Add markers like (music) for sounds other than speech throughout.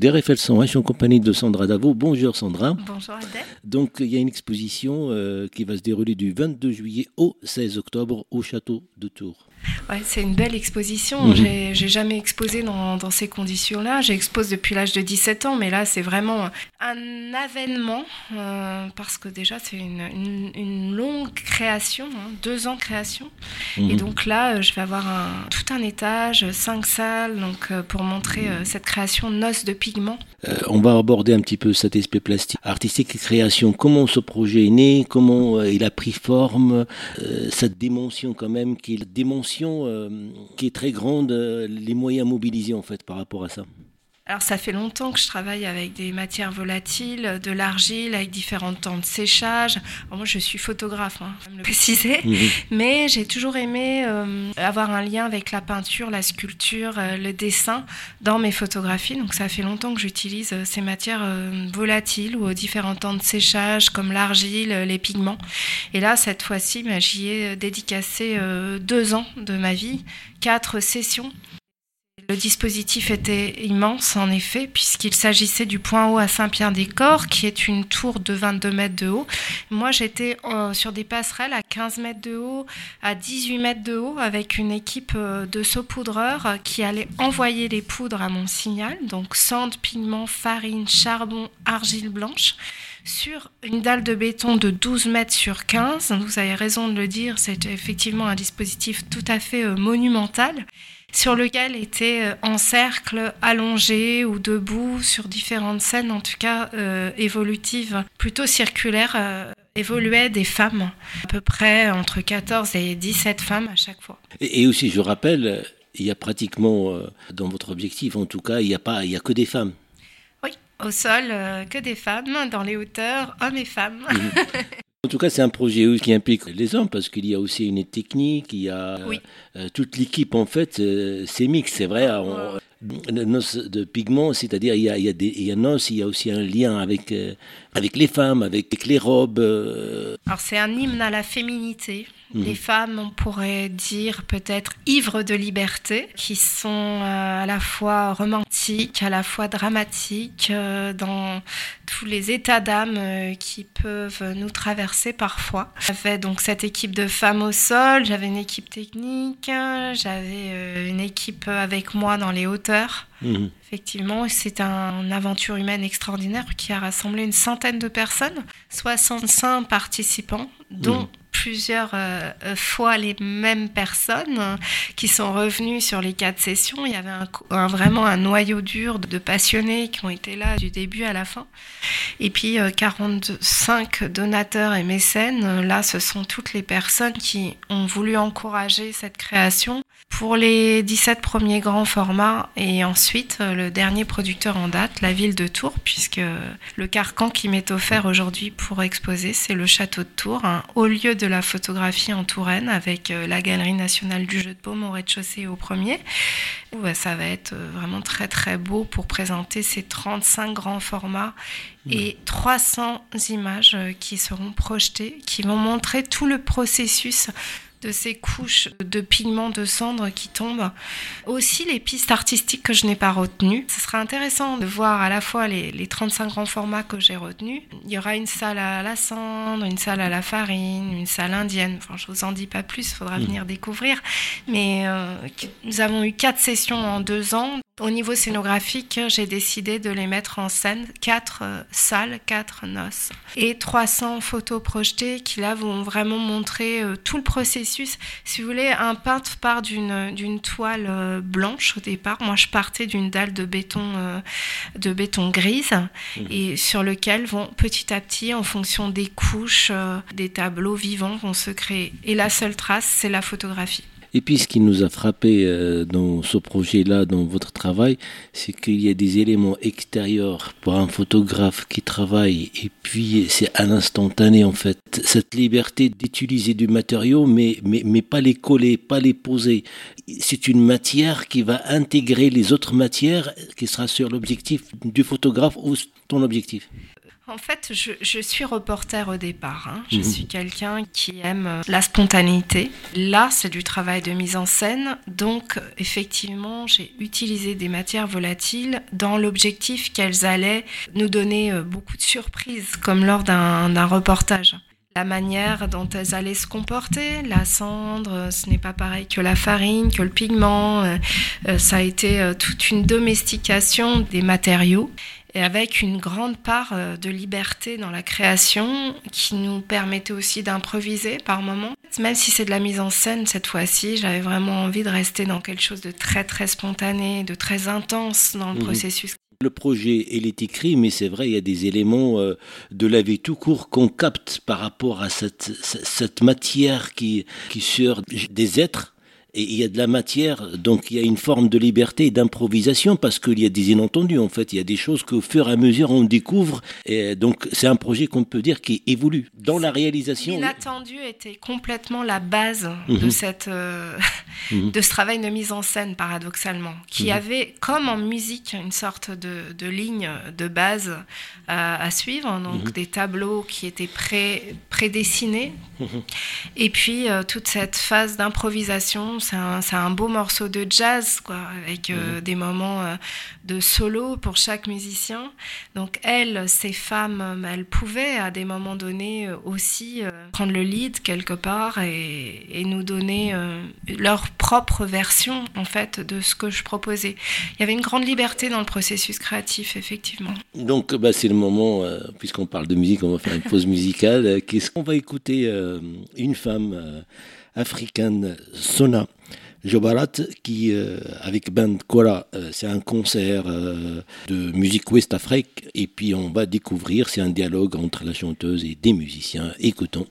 L'écoute d'RFL 101, je suis en compagnie de Sandra Davo. Bonjour Sandra. Bonjour Adèle. Donc il y a une exposition euh, qui va se dérouler du 22 juillet au 16 octobre au château de Tours. Ouais, c'est une belle exposition. Mhm. J'ai jamais exposé dans, dans ces conditions-là. J'expose depuis l'âge de 17 ans, mais là, c'est vraiment un avènement euh, parce que déjà, c'est une, une, une, longue création, hein, deux ans de création. Et mhm. donc là, euh, je vais avoir un, tout un étage, cinq salles, donc euh, pour montrer euh, cette création noce de pigments. Euh, on va aborder un petit peu cet aspect plastique, artistique et création. Comment ce projet est né? Comment il a pris forme? Cette dimension quand même, qui est la euh, qui est très grande, euh, les moyens mobilisés en fait par rapport à ça. Alors ça fait longtemps que je travaille avec des matières volatiles, de l'argile, avec différents temps de séchage. moi je suis photographe, hein, je le préciser, (laughs) mais j'ai toujours aimé euh, avoir un lien avec la peinture, la sculpture, le dessin dans mes photographies. Donc ça fait longtemps que j'utilise ces matières volatiles ou aux différents temps de séchage comme l'argile, les pigments. Et là cette fois-ci, bah, j'y ai dédicacé deux ans de ma vie, quatre sessions le dispositif était immense, en effet, puisqu'il s'agissait du point haut à Saint-Pierre-des-Corps, qui est une tour de 22 mètres de haut. Moi, j'étais euh, sur des passerelles à 15 mètres de haut, à 18 mètres de haut, avec une équipe euh, de saupoudreurs qui allait envoyer les poudres à mon signal, donc cendre, pigment, farine, charbon, argile blanche sur une dalle de béton de 12 mètres sur 15. Vous avez raison de le dire, c'est effectivement un dispositif tout à fait euh, monumental sur lequel étaient euh, en cercle, allongés ou debout sur différentes scènes, en tout cas euh, évolutives, plutôt circulaires, euh, évoluaient des femmes, à peu près entre 14 et 17 femmes à chaque fois. Et, aussi, je rappelle, il y a pratiquement, dans votre objectif en tout cas, il n'y a, pas, il y a que des femmes. Oui, au sol, que des femmes, dans les hauteurs, hommes et femmes. Mhm. (laughs) En tout cas, c'est un projet qui implique les hommes parce qu'il y a aussi une technique, il y a euh, toute l'équipe en fait, euh, c'est mix, c'est vrai. On, noces de pigments, c'est-à-dire il y a, il y a des, il y a noces, il y a aussi un lien avec euh, avec les femmes, avec les robes. Alors c'est un hymne à la féminité. Mhm. Les femmes, on pourrait dire peut-être ivres de liberté, qui sont à la fois romantiques, à la fois dramatiques, dans tous les états d'âme euh, qui peuvent nous traverser parfois. J'avais donc cette équipe de femmes au sol, j'avais une équipe technique, j'avais euh, une équipe avec moi dans les hauteurs. Mhm. Effectivement, c'est une aventure humaine extraordinaire qui a rassemblé une centaine de personnes, 65 participants, dont mhm plusieurs euh, euh, fois les mêmes personnes euh, qui sont revenues sur les quatre sessions. Il y avait un, vraiment un noyau dur de, passionnés qui ont été là du début à la fin. Et puis 45 donateurs et mécènes. Là, ce sont toutes les personnes qui ont voulu encourager cette création pour les 17 premiers grands formats et ensuite le dernier producteur en date, la ville de Tours, puisque le carcan qui m'est offert aujourd'hui pour exposer, c'est le château de Tours, un haut lieu de la photographie en Touraine avec euh, la Galerie nationale du jeu de paume au rez-de-chaussée au premier. Ça va être euh, vraiment très très beau pour présenter ces 35 grands formats et 300 images euh, qui seront projetées, qui vont montrer tout le processus de ces couches de pigments de cendre qui tombent. Aussi les pistes artistiques que je n'ai pas retenues. Ce sera intéressant de voir à la fois les, les 35 grands formats que j'ai retenus. Il y aura une salle à la cendre, une salle à la farine, une salle indienne. Enfin, je vous en dis pas plus, il faudra mmh. venir découvrir. Mais euh, nous avons eu quatre sessions en deux ans au niveau scénographique, j'ai décidé de les mettre en scène, quatre euh, salles, quatre noces, et 300 photos projetées qui là vont vraiment montrer euh, tout le processus. Si vous voulez, un peintre part d'une, toile euh, blanche au départ. Moi, je partais d'une dalle de béton, de béton grise, mmh. et sur lequel vont petit à petit, en fonction des couches, des tableaux vivants vont se créer. Et la seule trace, c'est la photographie. Et puis ce qui nous a frappé euh, dans ce projet-là, dans votre travail, c'est qu'il y a des éléments extérieurs pour un photographe qui travaille et puis c'est à l'instantané en fait. Cette liberté d'utiliser du matériau mais, mais, mais pas les coller, pas les poser. C'est une matière qui va intégrer les autres matières qui sera sur l'objectif du photographe ou ton objectif. En fait, je, suis reporter au départ. Hein. Je mhm. suis quelqu'un qui aime euh, la spontanéité. Là, c'est du travail de mise en scène. Donc, effectivement, j'ai utilisé des matières volatiles dans l'objectif qu'elles allaient nous donner euh, beaucoup de surprises, comme lors d'un reportage la manière dont elles allaient se comporter. La cendre, ce n'est pas pareil que la farine, que le pigment. Euh, ça a été toute une domestication des matériaux et avec une grande part euh, de liberté dans la création qui nous permettait aussi d'improviser par moments. Même si c'est de la mise en scène cette fois-ci, j'avais vraiment envie de rester dans quelque chose de très très spontané, de très intense dans le mmh. processus. Le projet, il est écrit, mais c'est vrai, il y a des éléments euh, de la vie tout court qu'on capte par rapport à cette, cette matière qui, qui sur des êtres et il y a de la matière, donc il y a une forme de liberté et d'improvisation parce qu'il y a des inentendus en fait, il y a des choses qu'au fur et à mesure on découvre et donc c'est un projet qu'on peut dire qui évolue dans la réalisation. L'inattendu était complètement la base de mhm. cette euh, (laughs) mhm. de ce travail de mise en scène paradoxalement, qui mhm. avait comme en musique une sorte de, de ligne de base à, suivre, donc des tableaux qui étaient pré prédessinés et puis euh, toute cette phase d'improvisation c'est un, beau morceau de jazz, quoi, avec euh, mhm. des moments euh, de solo pour chaque musicien. Donc elles, ces femmes, elles pouvaient à des moments donnés euh, aussi prendre le lead quelque part et, nous donner leur propre version en fait de ce que je proposais. Il y avait une grande liberté dans le processus créatif, effectivement. Donc bah, c'est le moment, puisqu'on parle de musique, on va faire une pause musicale. Qu'est-ce qu'on va écouter Une femme africaine Sona Jobarat qui euh, avec Band Kora euh, c'est un concert euh, de musique West Afrique. Et puis on va découvrir c'est un dialogue entre la chanteuse et des musiciens. Écoutons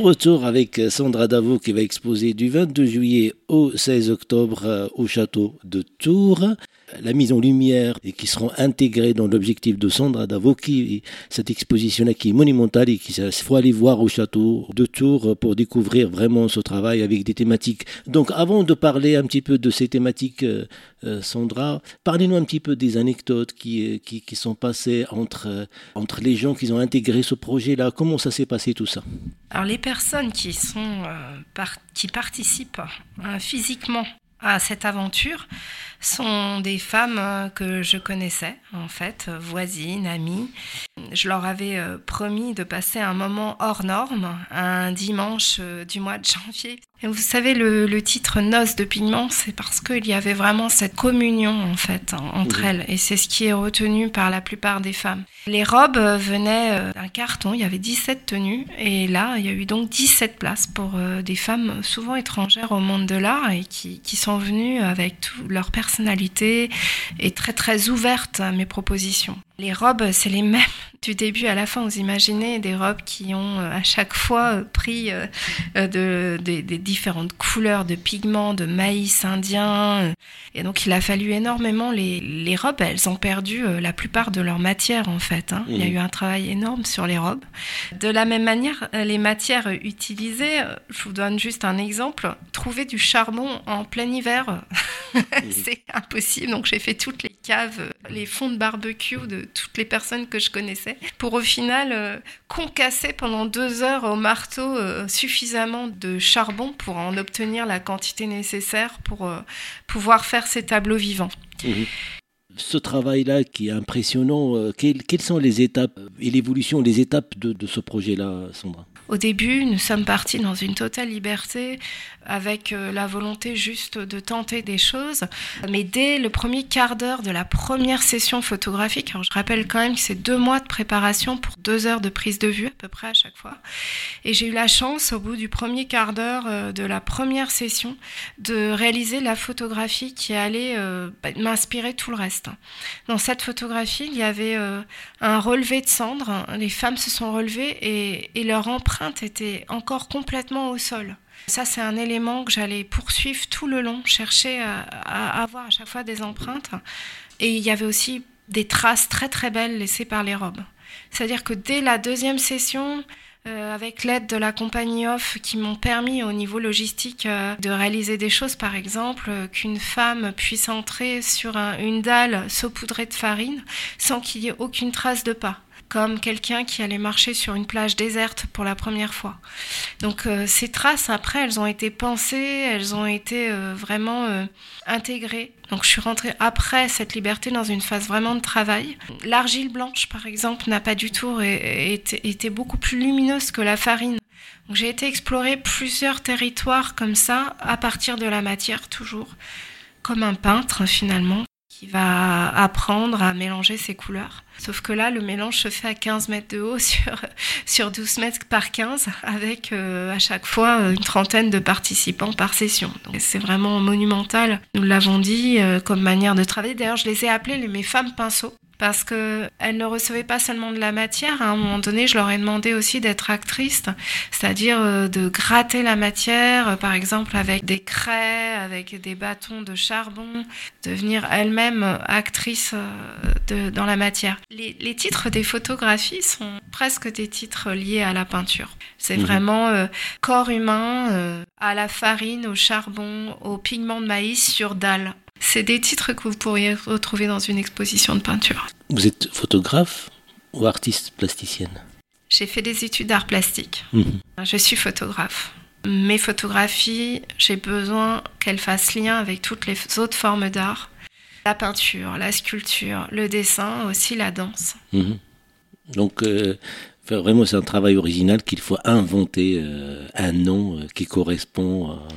retour avec Sandra Davo qui va exposer du 22 juillet au 16 octobre euh, au château de Tours la mise en lumière et qui seront intégrées dans l'objectif de Sandra Davoki, cette exposition-là qui est monumentale et qu'il faut aller voir au château de Tours pour découvrir vraiment ce travail avec des thématiques. Donc avant de parler un petit peu de ces thématiques, euh, euh, Sandra, parlez-nous un petit peu des anecdotes qui, euh, qui, sont passées entre, entre les gens qui ont intégré ce projet-là. Comment ça s'est passé tout ça? Alors les personnes qui, sont, qui participent physiquement à cette aventure sont des femmes euh, que je connaissais, en fait, voisines, amies. Je leur avais euh, promis de passer un moment hors norme, un dimanche euh, du mois de (laughs) janvier. Et vous savez, le, titre Noces de pigments, c'est parce qu'il y avait vraiment cette communion, en fait, entre elles. Et c'est ce qui est retenu par la plupart des femmes. Les robes venaient d'un carton, il y avait 17 tenues. Et là, il y a eu donc 17 places pour des femmes souvent étrangères au monde de l'art et qui, qui sont venues avec tout leur personnalité et très très ouverte à mes propositions. Les robes, c'est les mêmes du début à la fin. Vous imaginez des robes qui ont euh, à chaque fois euh, pris euh, de, des différentes couleurs de pigments, de maïs indien. Et donc il a fallu énormément. Les, les robes, elles ont perdu la plupart de leur matière en fait. Hein. Il y a mmh. eu un travail énorme sur les robes. De la même manière, les matières utilisées, je vous donne juste un exemple. Trouver du charbon en plein hiver, (laughs) mmh. c'est impossible. Donc j'ai fait toutes les caves, les fonds de barbecue de toutes les personnes que je connaissais, pour au final euh, concasser pendant deux heures au marteau euh, suffisamment de charbon pour en obtenir la quantité nécessaire pour euh, pouvoir faire ces tableaux vivants. Mhm. Ce travail-là qui est impressionnant, quelles, sont les étapes et l'évolution, les étapes de ce projet-là, Sandra? Au début, nous sommes partis dans une totale liberté avec euh, la volonté juste de tenter des choses. Mais dès le premier quart d'heure de la première session photographique, je rappelle quand même que c'est deux mois de préparation pour deux heures de prise de vue à peu près à chaque fois. Et j'ai eu la chance, au bout du premier quart d'heure euh, de la première session, de réaliser la photographie qui allait euh, bah, m'inspirer tout le reste. Dans cette photographie, il y avait un relevé de cendres. Les femmes se sont relevées et leur empreinte était encore complètement au sol. Ça, c'est un élément que j'allais poursuivre tout le long, chercher à, avoir à chaque fois des empreintes. Et il y avait aussi des traces très très belles laissées par les robes. C'est-à-dire que dès la deuxième session, euh, avec l'aide de la compagnie Off qui m'ont permis au niveau logistique euh, de réaliser des choses, par exemple, euh, qu'une femme puisse entrer sur une dalle saupoudrée de farine sans qu'il y ait aucune trace de pas comme quelqu'un qui allait marcher sur une plage déserte pour la première fois. Donc euh, ces traces, après, elles ont été pensées, elles ont été euh, vraiment euh, intégrées. Donc je suis rentrée après cette liberté dans une phase vraiment de travail. L'argile blanche, par exemple, n'a pas du tout été, été beaucoup plus lumineuse que la farine. J'ai été explorer plusieurs territoires comme ça, à partir de la matière toujours, comme un peintre finalement qui va apprendre à mélanger ses couleurs. Sauf que là, le mélange se fait à 15 mètres de haut (laughs) sur, sur 12 mètres par 15, avec euh, à chaque fois une trentaine de participants par session. c'est vraiment monumental, nous l'avons dit, euh, comme manière de travailler. D'ailleurs, je les ai appelés mes femmes pinceaux parce qu'elles ne recevaient pas seulement de la matière. À un moment donné, je leur ai demandé aussi d'être actrices, c'est-à-dire euh, de gratter la matière, euh, par exemple avec des craies, avec des bâtons de charbon, devenir elles-mêmes actrices euh, dans la matière. Les, titres des photographies sont presque des titres liés à la peinture. C'est mhm. vraiment corps humain, à la farine, au charbon, au pigment de maïs sur dalle. C'est des titres que vous pourriez retrouver dans une exposition de peinture. Vous êtes photographe ou artiste plasticienne J'ai fait des études d'art plastique. Mhm. Je suis photographe. Mes photographies, j'ai besoin qu'elles fassent lien avec toutes les autres formes d'art. La peinture, la sculpture, le dessin, aussi la danse. Mhm. Donc, euh, vraiment, c'est un travail original qu'il faut inventer euh, un nom euh, qui correspond à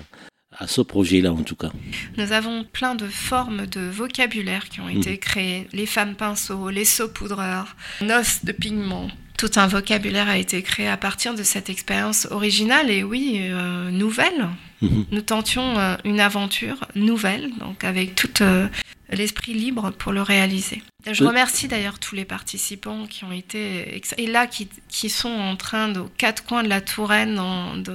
à ce projet-là en tout cas. Nous avons plein de formes de vocabulaire qui ont été mhm. créées. Les femmes pinceaux, les saupoudreurs, noces de pigments. Tout un vocabulaire a été créé à partir de cette expérience originale et oui, euh, nouvelle. Mhm. Nous tentions euh, une aventure nouvelle, donc avec toute euh, l'esprit libre pour le réaliser. Je remercie d'ailleurs tous les participants qui ont été et là qui, qui sont en train de, aux quatre coins de la Touraine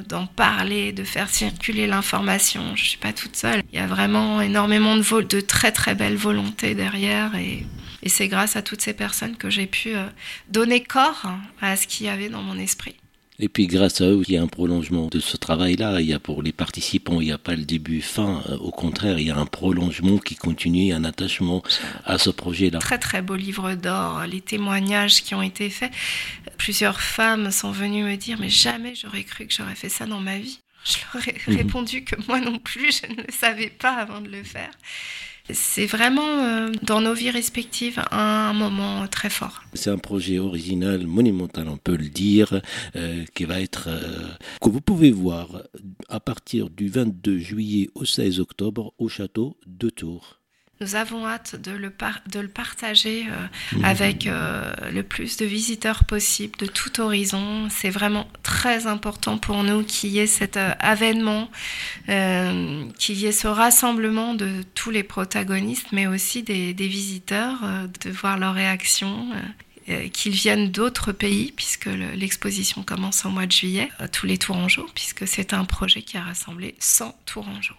d'en parler, de faire circuler l'information. Je ne suis pas toute seule. Il y a vraiment énormément de, de très très belles volontés derrière et, et c'est grâce à toutes ces personnes que j'ai pu euh, donner corps à ce qu'il y avait dans mon esprit. Et puis grâce à eux, il y a un prolongement de ce travail-là. Il y a pour les participants, il n'y a pas le début fin. Euh, au contraire, il y a un prolongement qui continue, un attachement à ce projet-là. Très très beau livre d'or, les témoignages qui ont été faits. Plusieurs femmes sont venues me dire, mais jamais j'aurais cru que j'aurais fait ça dans ma vie. Je leur ai mhm. répondu que moi non plus, je ne le savais pas avant de le faire. C'est vraiment euh, dans nos vies respectives un moment très fort. C'est un projet original, monumental, on peut le dire, euh, qui va être que vous pouvez voir à partir du 22 juillet au 16 octobre au château de Tours. Nous avons hâte de le, de le partager euh, mmh. avec euh, le plus de visiteurs possible de tout horizon. C'est vraiment très important pour nous qu'il y ait cet euh, avènement, qu'il y ait ce rassemblement de tous les protagonistes, mais aussi des, des visiteurs, de voir leurs réactions qu'ils viennent d'autres pays, puisque l'exposition commence au mois de juillet, tous les Tourangeaux, puisque c'est un projet qui a rassemblé 100 Tourangeaux.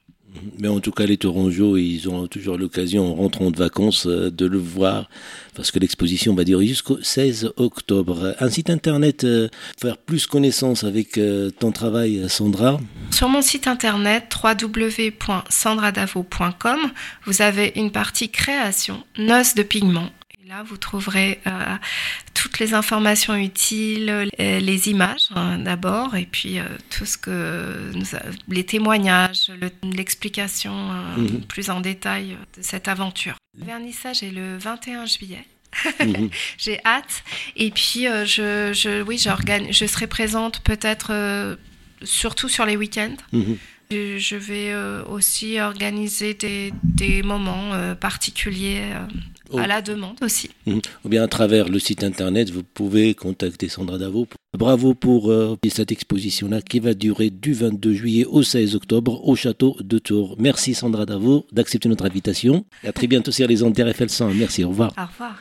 Mais en tout cas, les Tourangeaux, ils ont toujours l'occasion, en rentrant de vacances, euh, de le voir, parce que l'exposition va durer jusqu'au 16 octobre. Un site internet, euh, faire plus connaissance avec euh, ton travail, Sandra Sur mon site internet, www.sandradavo.com, vous avez une partie création, noces de pigments Là, vous trouverez euh, toutes les informations utiles, euh, les images hein, d'abord, et puis euh, tout ce que les témoignages, l'explication mhm. plus en détail de cette aventure. Le vernissage est le 21 juillet. Mhm. (laughs) J'ai hâte. Et puis, je, je, oui, je serai présente peut-être surtout sur les week-ends. Mhm. Je vais aussi organiser des, des moments particuliers à oh. la demande aussi. Mhm. Ou bien à travers le site internet, vous pouvez contacter Sandra Davo. Bravo pour euh, cette exposition-là qui va durer du 22 juillet au 16 octobre au château de Tours. Merci Sandra Davo d'accepter notre invitation. Et à très bientôt sur les ondes d'RFL 100. Merci, au revoir. Au revoir.